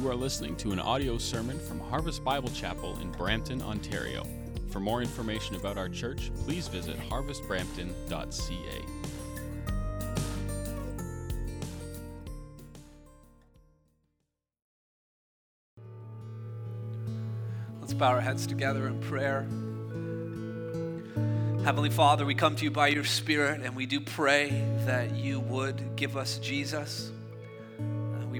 You are listening to an audio sermon from Harvest Bible Chapel in Brampton, Ontario. For more information about our church, please visit harvestbrampton.ca. Let's bow our heads together in prayer. Heavenly Father, we come to you by your Spirit and we do pray that you would give us Jesus.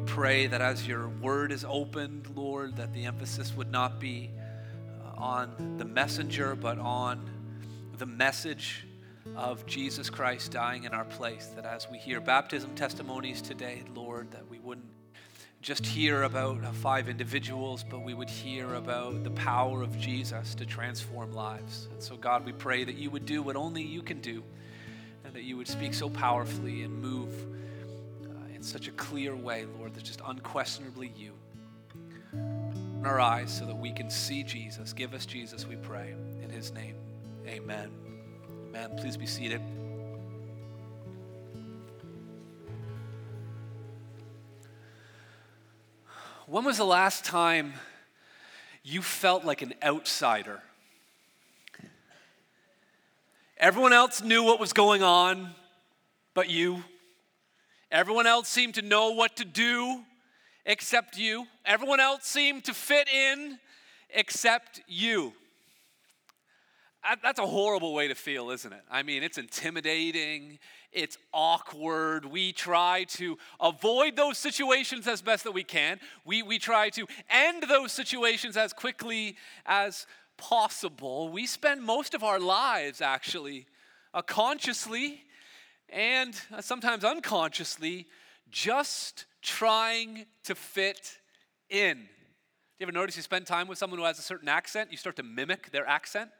We pray that as your word is opened, Lord, that the emphasis would not be uh, on the messenger, but on the message of Jesus Christ dying in our place. That as we hear baptism testimonies today, Lord, that we wouldn't just hear about uh, five individuals, but we would hear about the power of Jesus to transform lives. And so, God, we pray that you would do what only you can do, and that you would speak so powerfully and move in such a clear way, Lord, that's just unquestionably you. Open our eyes so that we can see Jesus. Give us Jesus, we pray. In his name, amen. Amen. Please be seated. When was the last time you felt like an outsider? Everyone else knew what was going on, but you. Everyone else seemed to know what to do except you. Everyone else seemed to fit in except you. That's a horrible way to feel, isn't it? I mean, it's intimidating, it's awkward. We try to avoid those situations as best that we can. We, we try to end those situations as quickly as possible. We spend most of our lives, actually, uh, consciously and sometimes unconsciously, just trying to fit in. Do you ever notice you spend time with someone who has a certain accent? You start to mimic their accent?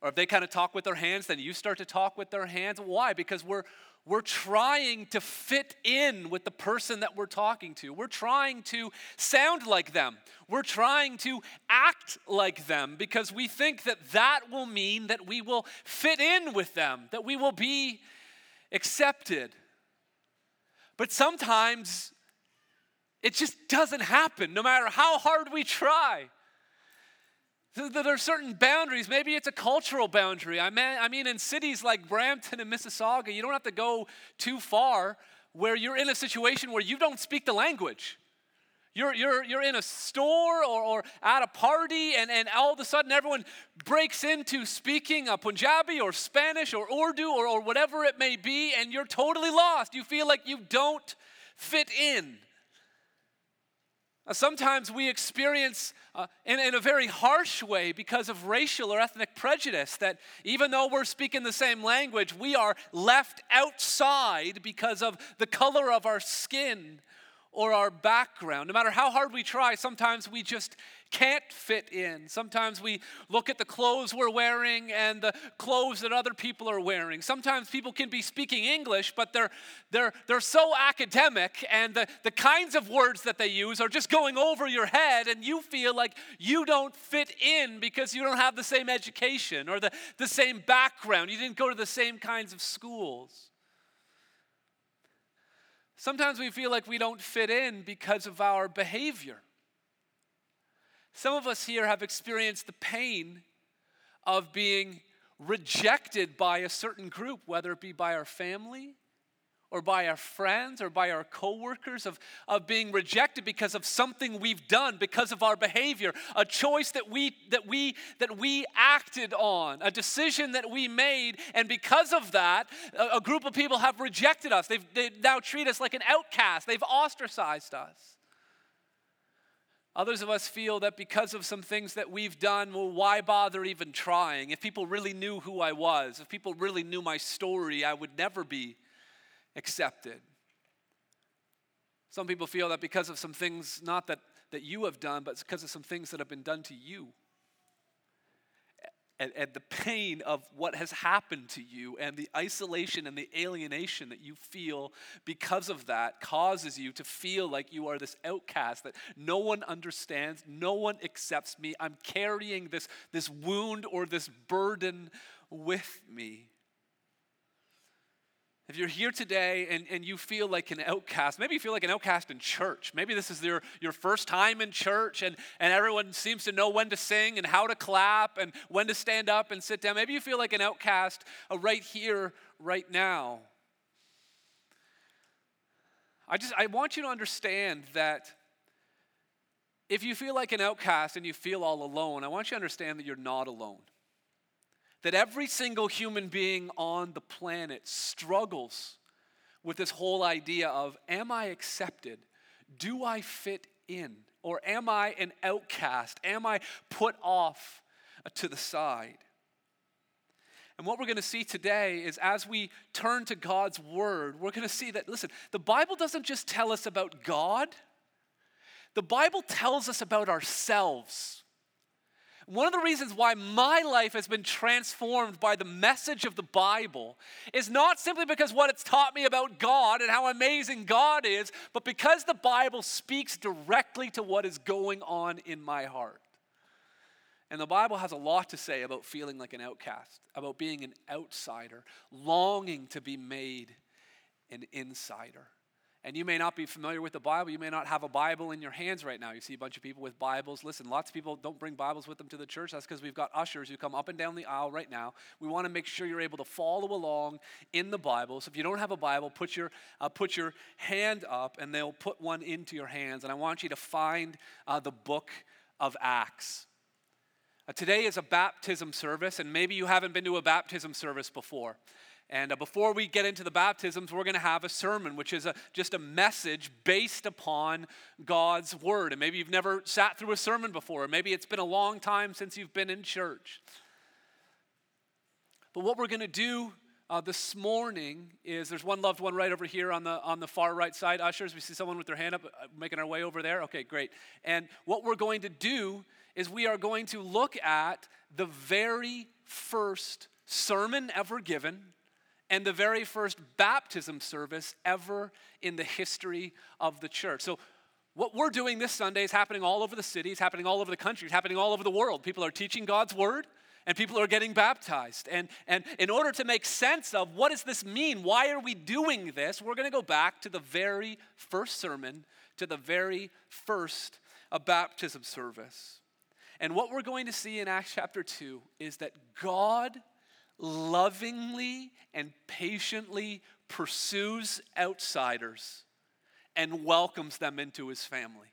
Or if they kind of talk with their hands, then you start to talk with their hands. Why? Because we're we're trying to fit in with the person that we're talking to. We're trying to sound like them. We're trying to act like them because we think that that will mean that we will fit in with them, that we will be accepted. But sometimes it just doesn't happen, no matter how hard we try. There are certain boundaries. Maybe it's a cultural boundary. I mean, I mean, in cities like Brampton and Mississauga, you don't have to go too far where you're in a situation where you don't speak the language. You're, you're, you're in a store or, or at a party, and, and all of a sudden everyone breaks into speaking a Punjabi or Spanish or Urdu or, or whatever it may be, and you're totally lost. You feel like you don't fit in. Uh, Sometimes we experience uh, in, in a very harsh way because of racial or ethnic prejudice that even though we're speaking the same language, we are left outside because of the color of our skin or our background. No matter how hard we try, sometimes we just can't fit in. Sometimes we look at the clothes we're wearing and the clothes that other people are wearing. Sometimes people can be speaking English, but they're, they're, they're so academic and the, the kinds of words that they use are just going over your head, and you feel like you don't fit in because you don't have the same education or the, the same background. You didn't go to the same kinds of schools. Sometimes we feel like we don't fit in because of our behavior. Some of us here have experienced the pain of being rejected by a certain group, whether it be by our family or by our friends or by our coworkers, of, of being rejected because of something we've done, because of our behavior, a choice that we that we that we acted on, a decision that we made, and because of that, a, a group of people have rejected us. They've, they now treat us like an outcast. They've ostracized us. Others of us feel that because of some things that we've done, well, why bother even trying? If people really knew who I was, if people really knew my story, I would never be accepted. Some people feel that because of some things, not that, that you have done, but because of some things that have been done to you. And, and the pain of what has happened to you and the isolation and the alienation that you feel because of that causes you to feel like you are this outcast, that no one understands, no one accepts me. I'm carrying this, this wound or this burden with me. If you're here today and, and you feel like an outcast, maybe you feel like an outcast in church. Maybe this is your, your first time in church and, and everyone seems to know when to sing and how to clap and when to stand up and sit down. Maybe you feel like an outcast uh, right here, right now. I just I want you to understand that if you feel like an outcast and you feel all alone, I want you to understand that you're not alone that every single human being on the planet struggles with this whole idea of am I accepted? Do I fit in? Or am I an outcast? Am I put off to the side? And what we're going to see today is as we turn to God's word, we're going to see that, listen, the Bible doesn't just tell us about God, the Bible tells us about ourselves. One of the reasons why my life has been transformed by the message of the Bible is not simply because what it's taught me about God and how amazing God is, but because the Bible speaks directly to what is going on in my heart. And the Bible has a lot to say about feeling like an outcast, about being an outsider, longing to be made an insider. And you may not be familiar with the Bible. You may not have a Bible in your hands right now. You see a bunch of people with Bibles. Listen, lots of people don't bring Bibles with them to the church. That's because we've got ushers who come up and down the aisle right now. We want to make sure you're able to follow along in the Bible. So if you don't have a Bible, put your, uh, put your hand up and they'll put one into your hands. And I want you to find uh, the book of Acts. Uh, today is a baptism service, and maybe you haven't been to a baptism service before. And uh, before we get into the baptisms, we're going to have a sermon, which is a, just a message based upon God's word. And maybe you've never sat through a sermon before, or maybe it's been a long time since you've been in church. But what we're going to do uh, this morning is there's one loved one right over here on the on the far right side. Ushers, we see someone with their hand up, uh, making our way over there. Okay, great. And what we're going to do is we are going to look at the very first sermon ever given and the very first baptism service ever in the history of the church. So, what we're doing this Sunday is happening all over the city, it's happening all over the country, it's happening all over the world. People are teaching God's word and people are getting baptized. And, and in order to make sense of what does this mean, why are we doing this, we're going to go back to the very first sermon, to the very first uh, baptism service. And what we're going to see in Acts chapter 2 is that God lovingly and patiently pursues outsiders and welcomes them into his family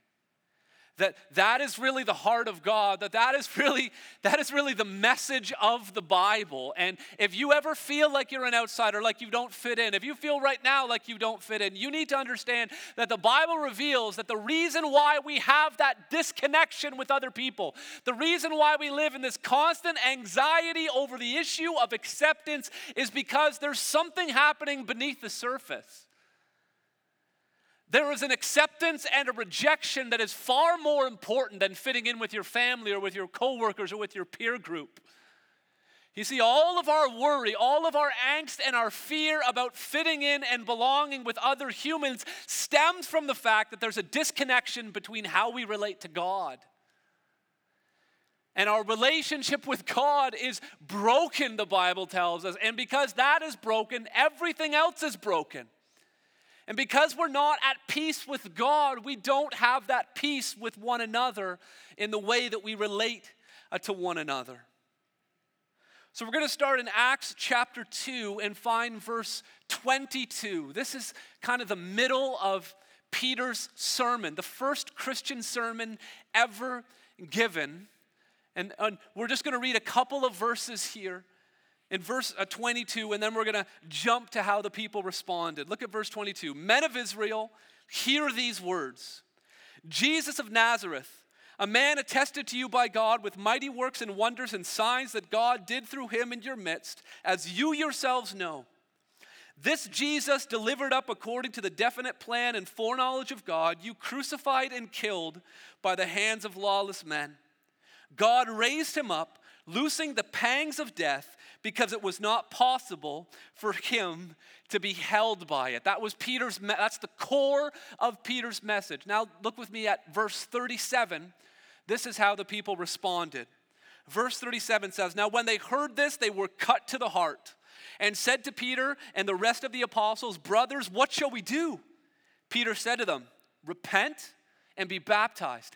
that that is really the heart of god that that is really that is really the message of the bible. And if you ever feel like you're an outsider like you don't fit in if you feel right now like you don't fit in you need to understand that the bible reveals that the reason why we have that disconnection with other people the reason why we live in this constant anxiety over the issue of acceptance is because there's something happening beneath the surface there is an acceptance and a rejection that is far more important than fitting in with your family or with your coworkers or with your peer group. You see, all of our worry, all of our angst, and our fear about fitting in and belonging with other humans stems from the fact that there's a disconnection between how we relate to God. And our relationship with God is broken, the Bible tells us. And because that is broken, everything else is broken. And because we're not at peace with God, we don't have that peace with one another in the way that we relate uh, to one another. So we're going to start in Acts chapter 2 and find verse 22. This is kind of the middle of Peter's sermon, the first Christian sermon ever given. And, and we're just going to read a couple of verses here in verse uh, 22, and then we're going to jump to how the people responded. Look at verse 22. Men of Israel, hear these words Jesus of Nazareth, a man attested to you by God with mighty works and wonders and signs that God did through him in your midst, as you yourselves know. This Jesus, delivered up according to the definite plan and foreknowledge of God, you crucified and killed by the hands of lawless men. God raised him up, loosing the pangs of death because it was not possible for him to be held by it. That was Peter's that's the core of Peter's message. Now look with me at verse 37. This is how the people responded. Verse 37 says, "Now when they heard this, they were cut to the heart and said to Peter and the rest of the apostles, Brothers, what shall we do? Peter said to them, Repent and be baptized,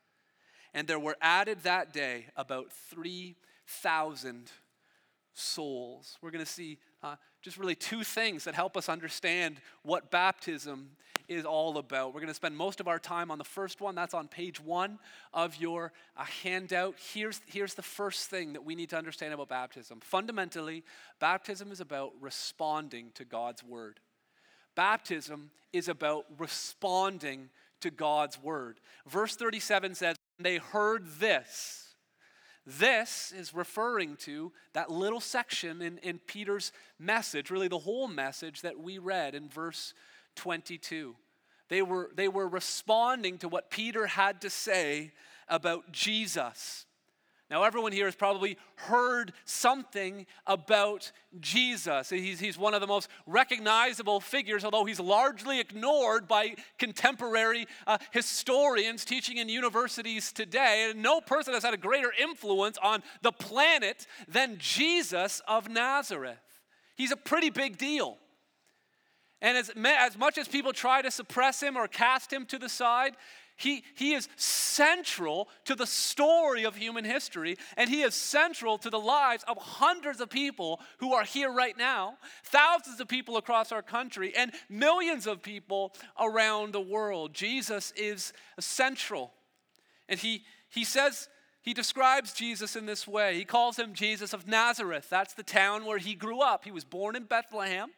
and there were added that day about 3,000 souls. We're going to see uh, just really two things that help us understand what baptism is all about. We're going to spend most of our time on the first one. That's on page one of your uh, handout. Here's, here's the first thing that we need to understand about baptism. Fundamentally, baptism is about responding to God's word. Baptism is about responding to God's word. Verse 37 says, They heard this this is referring to that little section in, in Peter's message, really the whole message that we read in verse 22. They were, they were responding to what Peter had to say about Jesus. Now, everyone here has probably heard something about Jesus. He's, he's one of the most recognizable figures, although he's largely ignored by contemporary uh, historians teaching in universities today. And no person has had a greater influence on the planet than Jesus of Nazareth. He's a pretty big deal. And as, as much as people try to suppress him or cast him to the side, he, he is central to the story of human history, and he is central to the lives of hundreds of people who are here right now, thousands of people across our country, and millions of people around the world. Jesus is central. And he, he says, he describes Jesus in this way. He calls him Jesus of Nazareth. That's the town where he grew up. He was born in Bethlehem.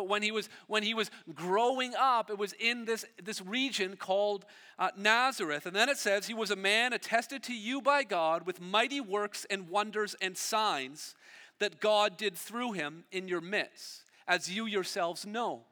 But when he was, when he was growing up, it was in this, this region called uh, Nazareth. And then it says, He was a man attested to you by God with mighty works and wonders and signs that God did through him in your midst, as you yourselves know.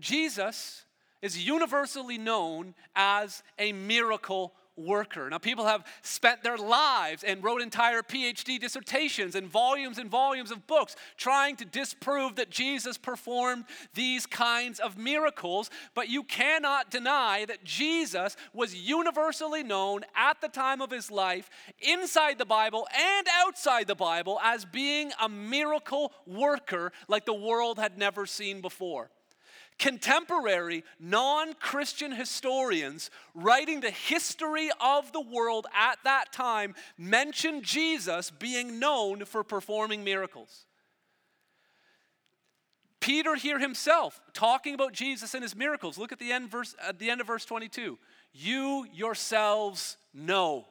Jesus is universally known as a miracle worker. Now, people have spent their lives and wrote entire PhD dissertations and volumes and volumes of books trying to disprove that Jesus performed these kinds of miracles, but you cannot deny that Jesus was universally known at the time of his life, inside the Bible and outside the Bible, as being a miracle worker like the world had never seen before. Contemporary non Christian historians writing the history of the world at that time mention Jesus being known for performing miracles. Peter here himself talking about Jesus and his miracles. Look at the end verse at the end of verse 22. You yourselves know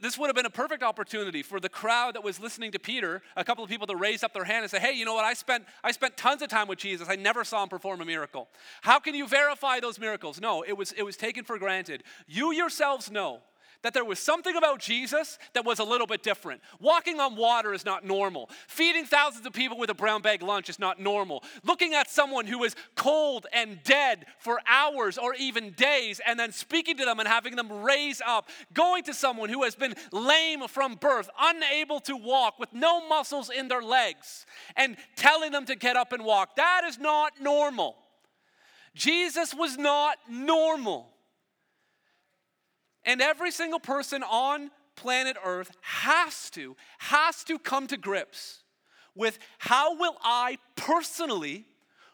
this would have been a perfect opportunity for the crowd that was listening to Peter, a couple of people to raise up their hand and say, Hey, you know what? I spent, I spent tons of time with Jesus. I never saw him perform a miracle. How can you verify those miracles? No, it was, it was taken for granted. You yourselves know that there was something about Jesus that was a little bit different. Walking on water is not normal. Feeding thousands of people with a brown bag lunch is not normal. Looking at someone who is cold and dead for hours or even days and then speaking to them and having them raise up. Going to someone who has been lame from birth, unable to walk, with no muscles in their legs, and telling them to get up and walk. That is not normal. Jesus was not normal. And every single person on planet Earth has to, has to come to grips with how will I personally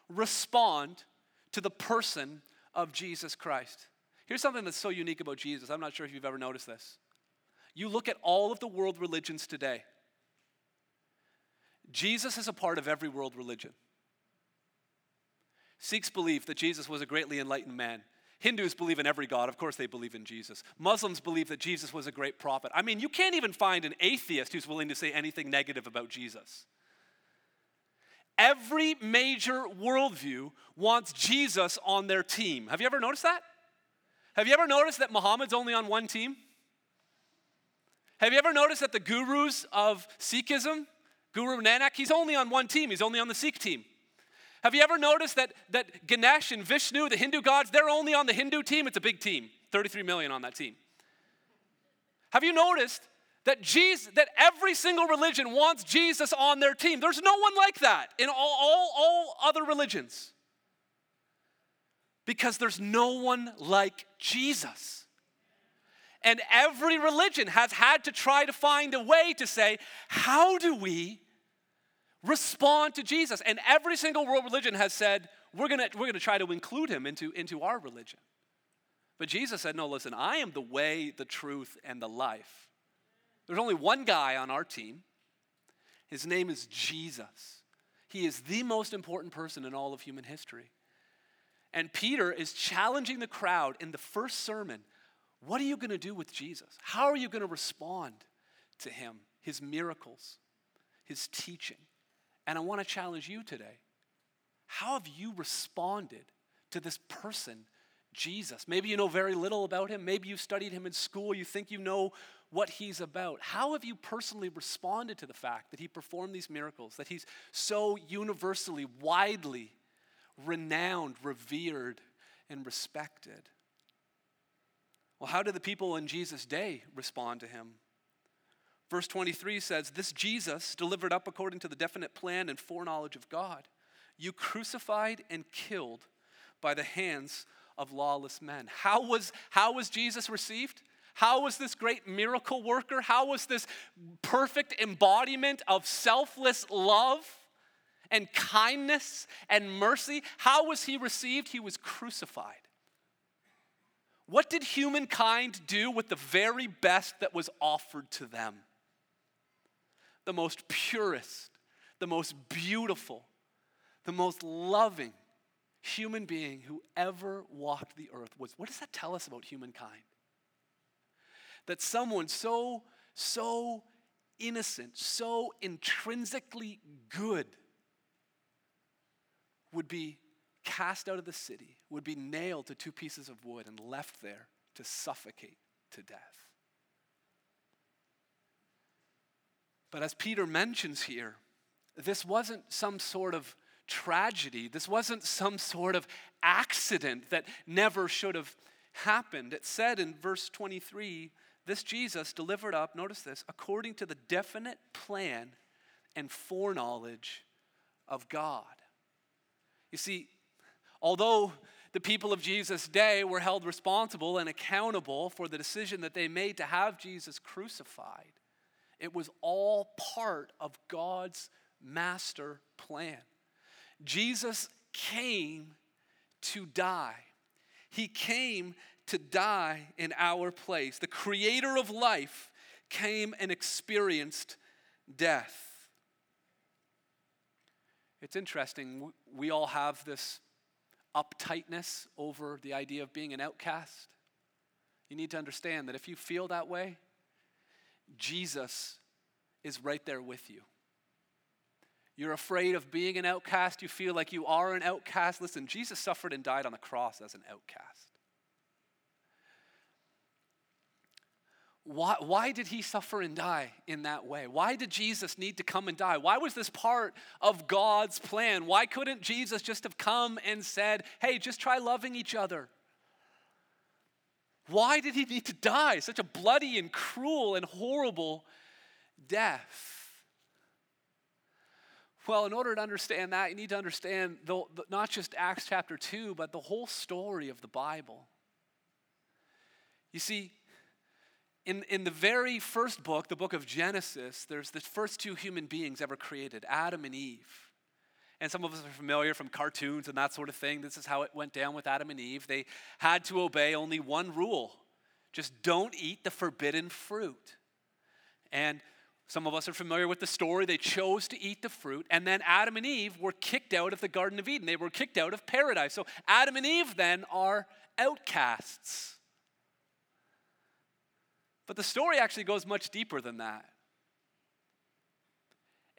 respond to the person of Jesus Christ. Here's something that's so unique about Jesus. I'm not sure if you've ever noticed this. You look at all of the world religions today, Jesus is a part of every world religion. Sikhs believe that Jesus was a greatly enlightened man. Hindus believe in every God. Of course, they believe in Jesus. Muslims believe that Jesus was a great prophet. I mean, you can't even find an atheist who's willing to say anything negative about Jesus. Every major worldview wants Jesus on their team. Have you ever noticed that? Have you ever noticed that Muhammad's only on one team? Have you ever noticed that the gurus of Sikhism Guru Nanak, he's only on one team, he's only on the Sikh team. Have you ever noticed that, that Ganesh and Vishnu, the Hindu gods, they're only on the Hindu team? It's a big team, 33 million on that team. Have you noticed that Jesus, that every single religion wants Jesus on their team? There's no one like that in all, all, all other religions. Because there's no one like Jesus. And every religion has had to try to find a way to say, how do we respond to Jesus? And every single world religion has said, we're gonna, we're gonna try to include him into, into our religion. But Jesus said, no, listen, I am the way, the truth, and the life. There's only one guy on our team. His name is Jesus. He is the most important person in all of human history. And Peter is challenging the crowd in the first sermon what are you going to do with Jesus? How are you going to respond to him, his miracles, his teaching? And I want to challenge you today. How have you responded to this person, Jesus? Maybe you know very little about him. Maybe you studied him in school. You think you know what he's about. How have you personally responded to the fact that he performed these miracles, that he's so universally, widely renowned, revered, and respected? Well, how did the people in Jesus' day respond to him? Verse 23 says, This Jesus, delivered up according to the definite plan and foreknowledge of God, you crucified and killed by the hands of lawless men. How was, how was Jesus received? How was this great miracle worker? How was this perfect embodiment of selfless love and kindness and mercy? How was he received? He was crucified. What did humankind do with the very best that was offered to them? The most purest, the most beautiful, the most loving human being who ever walked the earth was. What does that tell us about humankind? That someone so, so innocent, so intrinsically good would be cast out of the city, would be nailed to two pieces of wood and left there to suffocate to death. But as Peter mentions here, this wasn't some sort of tragedy. This wasn't some sort of accident that never should have happened. It said in verse 23 this Jesus delivered up, notice this, according to the definite plan and foreknowledge of God. You see, Although the people of Jesus' day were held responsible and accountable for the decision that they made to have Jesus crucified, it was all part of God's master plan. Jesus came to die. He came to die in our place. The creator of life came and experienced death. It's interesting, we all have this uptightness over the idea of being an outcast. You need to understand that if you feel that way, Jesus is right there with you. You're afraid of being an outcast, you feel like you are an outcast. Listen, Jesus suffered and died on the cross as an outcast. Why, why did he suffer and die in that way? Why did Jesus need to come and die? Why was this part of God's plan? Why couldn't Jesus just have come and said, hey, just try loving each other? Why did he need to die such a bloody and cruel and horrible death? Well, in order to understand that, you need to understand the, the, not just Acts chapter 2, but the whole story of the Bible. You see, in, in the very first book, the book of Genesis, there's the first two human beings ever created, Adam and Eve. And some of us are familiar from cartoons and that sort of thing. This is how it went down with Adam and Eve. They had to obey only one rule just don't eat the forbidden fruit. And some of us are familiar with the story. They chose to eat the fruit, and then Adam and Eve were kicked out of the Garden of Eden. They were kicked out of paradise. So Adam and Eve then are outcasts. But the story actually goes much deeper than that.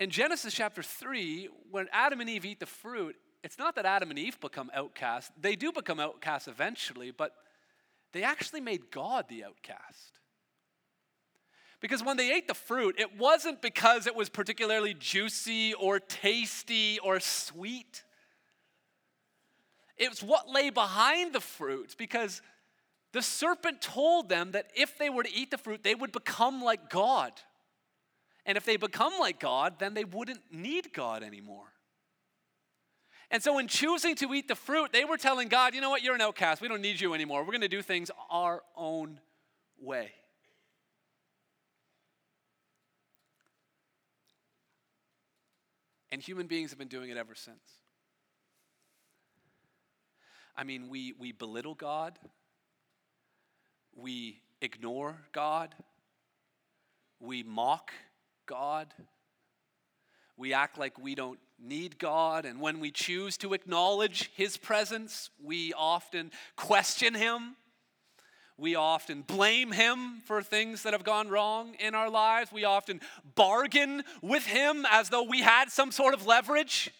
In Genesis chapter 3, when Adam and Eve eat the fruit, it's not that Adam and Eve become outcasts. They do become outcasts eventually, but they actually made God the outcast. Because when they ate the fruit, it wasn't because it was particularly juicy or tasty or sweet. It's what lay behind the fruit because the serpent told them that if they were to eat the fruit, they would become like God. And if they become like God, then they wouldn't need God anymore. And so, in choosing to eat the fruit, they were telling God, you know what, you're an outcast. We don't need you anymore. We're going to do things our own way. And human beings have been doing it ever since. I mean, we, we belittle God, we ignore God, we mock God, we act like we don't need God, and when we choose to acknowledge His presence, we often question Him. We often blame him for things that have gone wrong in our lives. We often bargain with him as though we had some sort of leverage.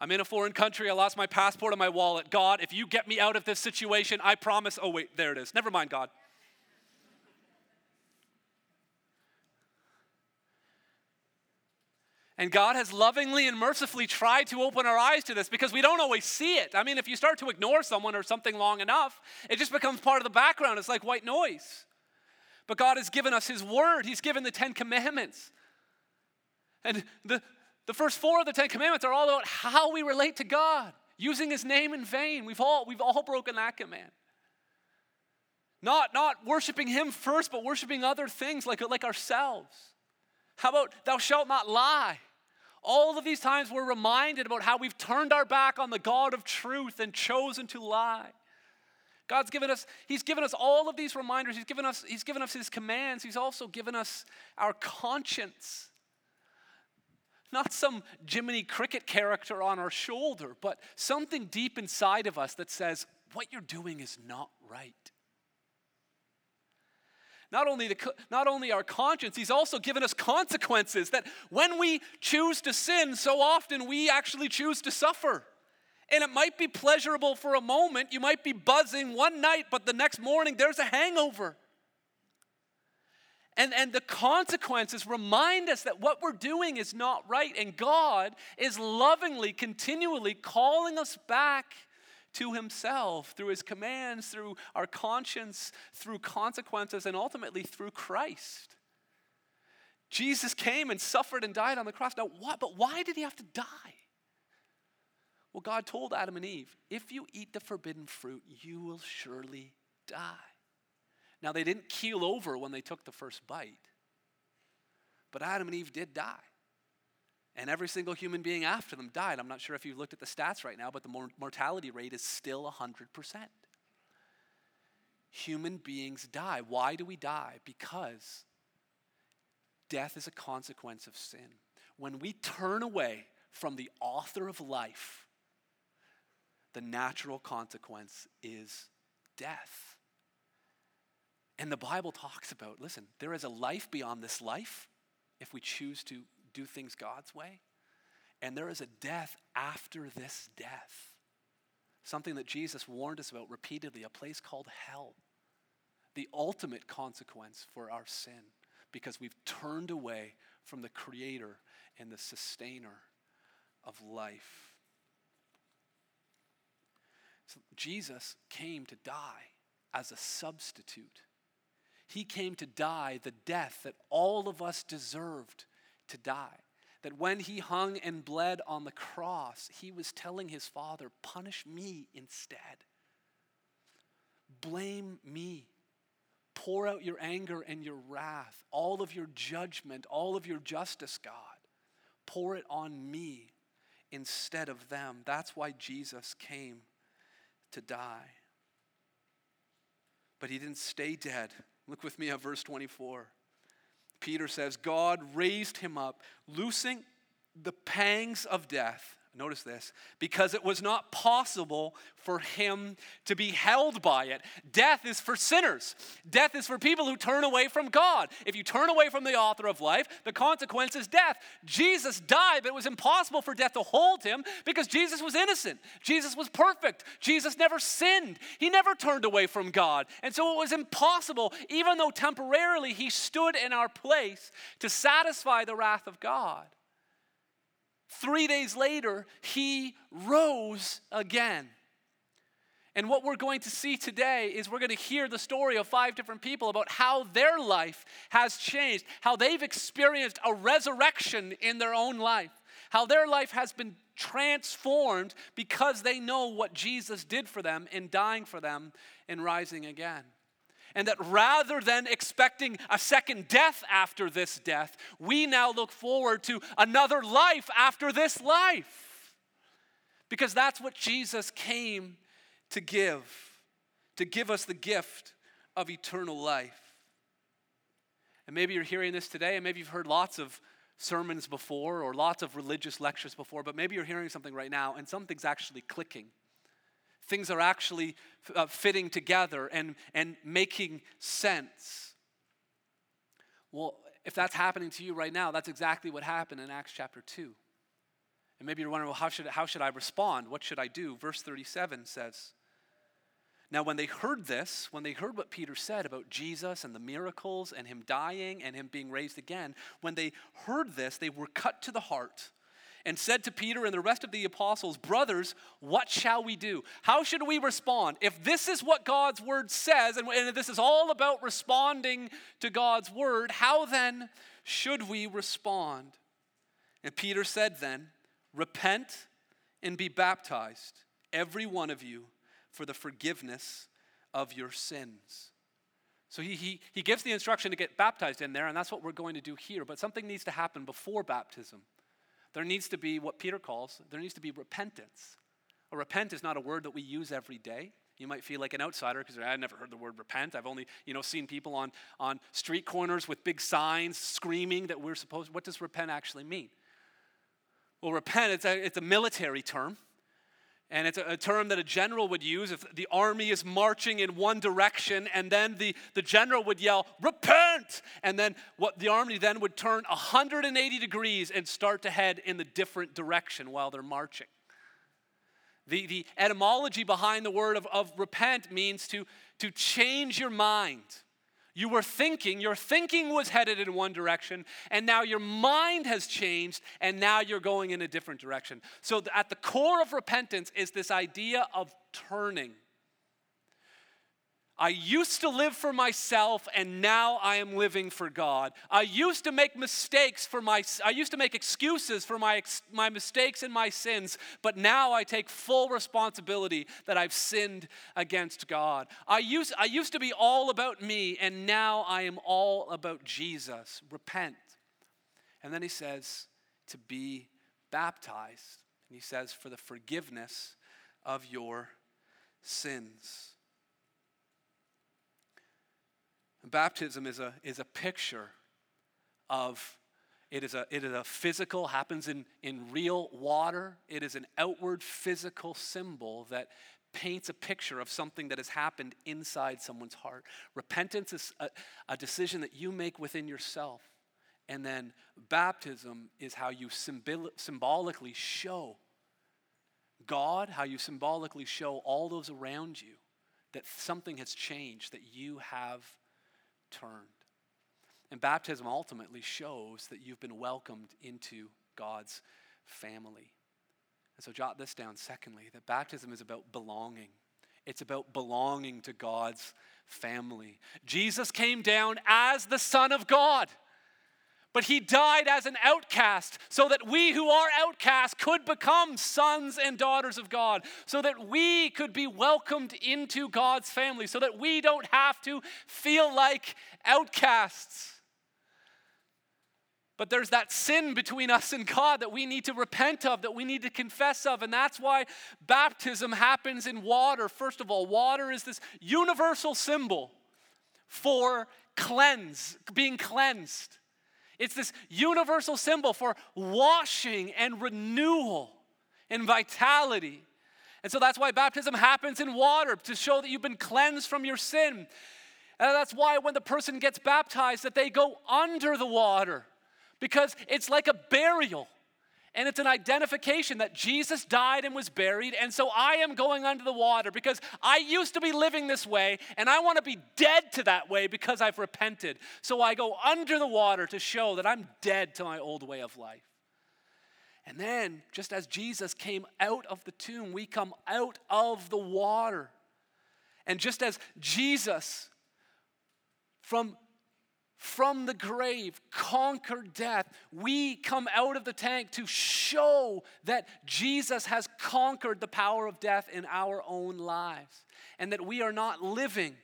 I'm in a foreign country. I lost my passport and my wallet. God, if you get me out of this situation, I promise. Oh, wait, there it is. Never mind, God. And God has lovingly and mercifully tried to open our eyes to this because we don't always see it. I mean, if you start to ignore someone or something long enough, it just becomes part of the background. It's like white noise. But God has given us His Word, He's given the Ten Commandments. And the, the first four of the Ten Commandments are all about how we relate to God, using His name in vain. We've all, we've all broken that command. Not, not worshiping Him first, but worshiping other things like, like ourselves. How about thou shalt not lie? All of these times we're reminded about how we've turned our back on the God of truth and chosen to lie. God's given us, He's given us all of these reminders. He's given us, He's given us His commands. He's also given us our conscience. Not some Jiminy Cricket character on our shoulder, but something deep inside of us that says, what you're doing is not right. Not only, the, not only our conscience, he's also given us consequences that when we choose to sin, so often we actually choose to suffer. And it might be pleasurable for a moment. You might be buzzing one night, but the next morning there's a hangover. And, and the consequences remind us that what we're doing is not right. And God is lovingly, continually calling us back to himself through his commands, through our conscience, through consequences, and ultimately through Christ. Jesus came and suffered and died on the cross. Now? But why did he have to die? Well, God told Adam and Eve, if you eat the forbidden fruit, you will surely die. Now, they didn't keel over when they took the first bite, but Adam and Eve did die. And every single human being after them died. I'm not sure if you've looked at the stats right now, but the mortality rate is still 100%. Human beings die. Why do we die? Because death is a consequence of sin. When we turn away from the author of life, the natural consequence is death. And the Bible talks about listen, there is a life beyond this life if we choose to do things God's way. And there is a death after this death. Something that Jesus warned us about repeatedly a place called hell. The ultimate consequence for our sin because we've turned away from the creator and the sustainer of life. So Jesus came to die as a substitute. He came to die the death that all of us deserved to die. That when he hung and bled on the cross, he was telling his father, Punish me instead. Blame me. Pour out your anger and your wrath, all of your judgment, all of your justice, God. Pour it on me instead of them. That's why Jesus came to die. But he didn't stay dead. Look with me at verse 24. Peter says, God raised him up, loosing the pangs of death. Notice this because it was not possible for him to be held by it. Death is for sinners, death is for people who turn away from God. If you turn away from the author of life, the consequence is death. Jesus died, but it was impossible for death to hold him because Jesus was innocent. Jesus was perfect. Jesus never sinned, he never turned away from God. And so it was impossible, even though temporarily he stood in our place to satisfy the wrath of God. Three days later, he rose again. And what we're going to see today is we're going to hear the story of five different people about how their life has changed, how they've experienced a resurrection in their own life, how their life has been transformed because they know what Jesus did for them in dying for them and rising again and that rather than expecting a second death after this death, we now look forward to another life after this life. Because that's what Jesus came to give, to give us the gift of eternal life. And maybe you're hearing this today, and maybe you've heard lots of sermons before or lots of religious lectures before, but maybe you're hearing something right now and something's actually clicking things are actually uh, fitting together and, and making sense. Well, if that's happening to you right now, that's exactly what happened in Acts chapter 2. And maybe you're wondering, well, how should, how should I respond? What should I do? Verse 37 says, Now, when they heard this, when they heard what Peter said about Jesus and the miracles and him dying and him being raised again, when they heard this, they were cut to the heart and said to Peter and the rest of the apostles, Brothers, what shall we do? How should we respond? If this is what God's word says, and, this is all about responding to God's word, how then should we respond? And Peter said then, Repent and be baptized, every one of you, for the forgiveness of your sins. So he, he, he gives the instruction to get baptized in there, and that's what we're going to do here. But something needs to happen before baptism. There needs to be what Peter calls, there needs to be repentance. A repent is not a word that we use every day. You might feel like an outsider because I've never heard the word repent. I've only, you know, seen people on, on street corners with big signs screaming that we're supposed, what does repent actually mean? Well, repent, it's a, it's a military term. And it's a, term that a general would use if the army is marching in one direction, and then the, the general would yell, Repent! And then what the army then would turn 180 degrees and start to head in the different direction while they're marching. The, the etymology behind the word of, of repent means to, to change your mind you were thinking, your thinking was headed in one direction, and now your mind has changed, and now you're going in a different direction. So, at the core of repentance is this idea of turning. I used to live for myself and now I am living for God. I used to make mistakes for my I used to make excuses for my my mistakes and my sins, but now I take full responsibility that I've sinned against God. I used I used to be all about me and now I am all about Jesus. Repent. And then he says to be baptized. And he says for the forgiveness of your sins. Baptism is a, is a picture of it is a, it is a physical, happens in, in real water. It is an outward physical symbol that paints a picture of something that has happened inside someone's heart. Repentance is a, a decision that you make within yourself. And then baptism is how you symbol, symbolically show God, how you symbolically show all those around you that something has changed, that you have turned. And baptism ultimately shows that you've been welcomed into God's family. And so, jot this down secondly that baptism is about belonging. It's about belonging to God's family. Jesus came down as the Son of God. But he died as an outcast so that we who are outcasts could become sons and daughters of God, so that we could be welcomed into God's family, so that we don't have to feel like outcasts. But there's that sin between us and God that we need to repent of, that we need to confess of. And that's why baptism happens in water. First of all, water is this universal symbol for cleanse, being cleansed. It's this universal symbol for washing and renewal. and vitality. And so that's why baptism happens in water to show that you've been cleansed from your sin. And that's why when the person gets baptized that they go under the water because it's like a burial. And it's an identification that Jesus died and was buried. And so I am going under the water because I used to be living this way and I want to be dead to that way because I've repented. So I go under the water to show that I'm dead to my old way of life. And then, just as Jesus came out of the tomb, we come out of the water. And just as Jesus from from the grave, conquered death. We come out of the tank to show that Jesus has conquered the power of death in our own lives and that we are not living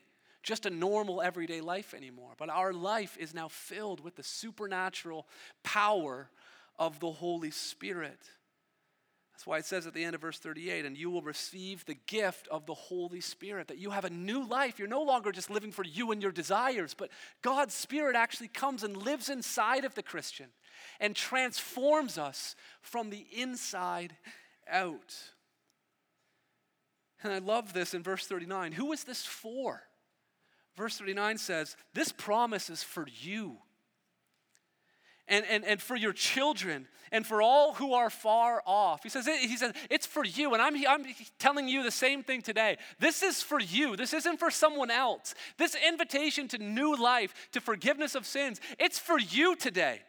just a normal everyday life anymore, but our life is now filled with the supernatural power of the Holy Spirit. That's why it says at the end of verse 38 and you will receive the gift of the Holy Spirit, that you have a new life. You're no longer just living for you and your desires, but God's Spirit actually comes and lives inside of the Christian and transforms us from the inside out. And I love this in verse 39. Who is this for? Verse 39 says, This promise is for you and, and, and for your children and for all who are far off. He says, he says it's for you. And I'm, I'm telling you the same thing today. This is for you. This isn't for someone else. This invitation to new life, to forgiveness of sins, it's for you today.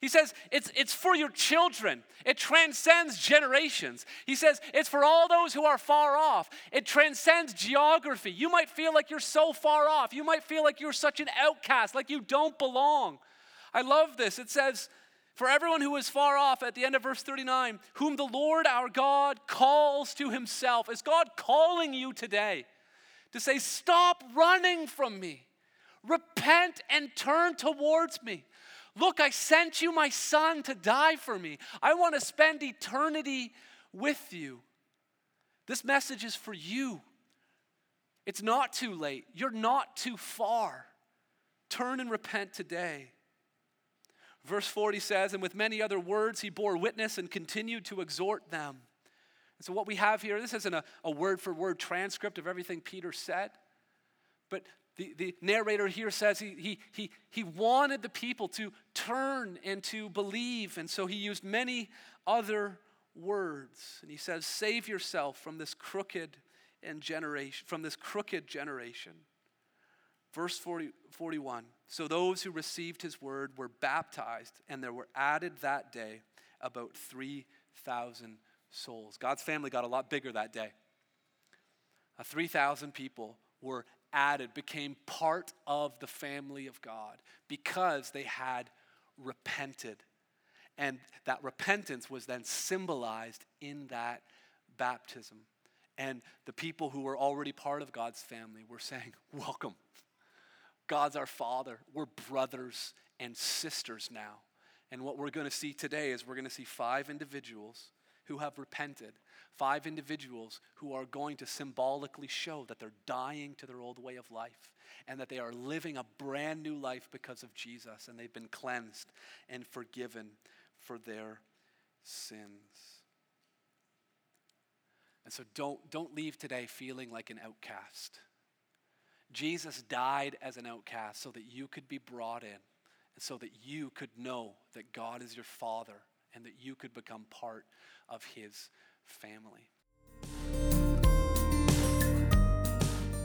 He says it's, it's for your children. It transcends generations. He says it's for all those who are far off. It transcends geography. You might feel like you're so far off. You might feel like you're such an outcast, like you don't belong. I love this. It says, For everyone who is far off, at the end of verse 39, whom the Lord our God calls to himself. Is God calling you today to say, Stop running from me? Repent and turn towards me. Look, I sent you my son to die for me. I want to spend eternity with you. This message is for you. It's not too late. You're not too far. Turn and repent today. Verse 40 says, And with many other words he bore witness and continued to exhort them. And so, what we have here, this isn't a, word for word transcript of everything Peter said, but the, the narrator here says he, he, he, he wanted the people to turn and to believe. And so, he used many other words. And he says, Save yourself from this crooked and generation, from this crooked generation. Verse 40, 41 So those who received his word were baptized, and there were added that day about 3,000 souls. God's family got a lot bigger that day. Uh, 3,000 people were added, became part of the family of God because they had repented. And that repentance was then symbolized in that baptism. And the people who were already part of God's family were saying, Welcome. God's our Father. We're brothers and sisters now. And what we're going to see today is we're going to see five individuals who have repented, five individuals who are going to symbolically show that they're dying to their old way of life and that they are living a brand new life because of Jesus and they've been cleansed and forgiven for their sins. And so don't, don't leave today feeling like an outcast. Jesus died as an outcast so that you could be brought in and so that you could know that God is your Father and that you could become part of His family.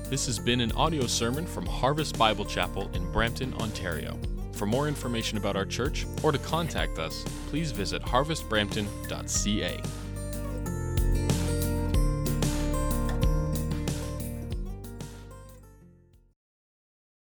This has been an audio sermon from Harvest Bible Chapel in Brampton, Ontario. For more information about our church or to contact us, please visit harvestbrampton.ca.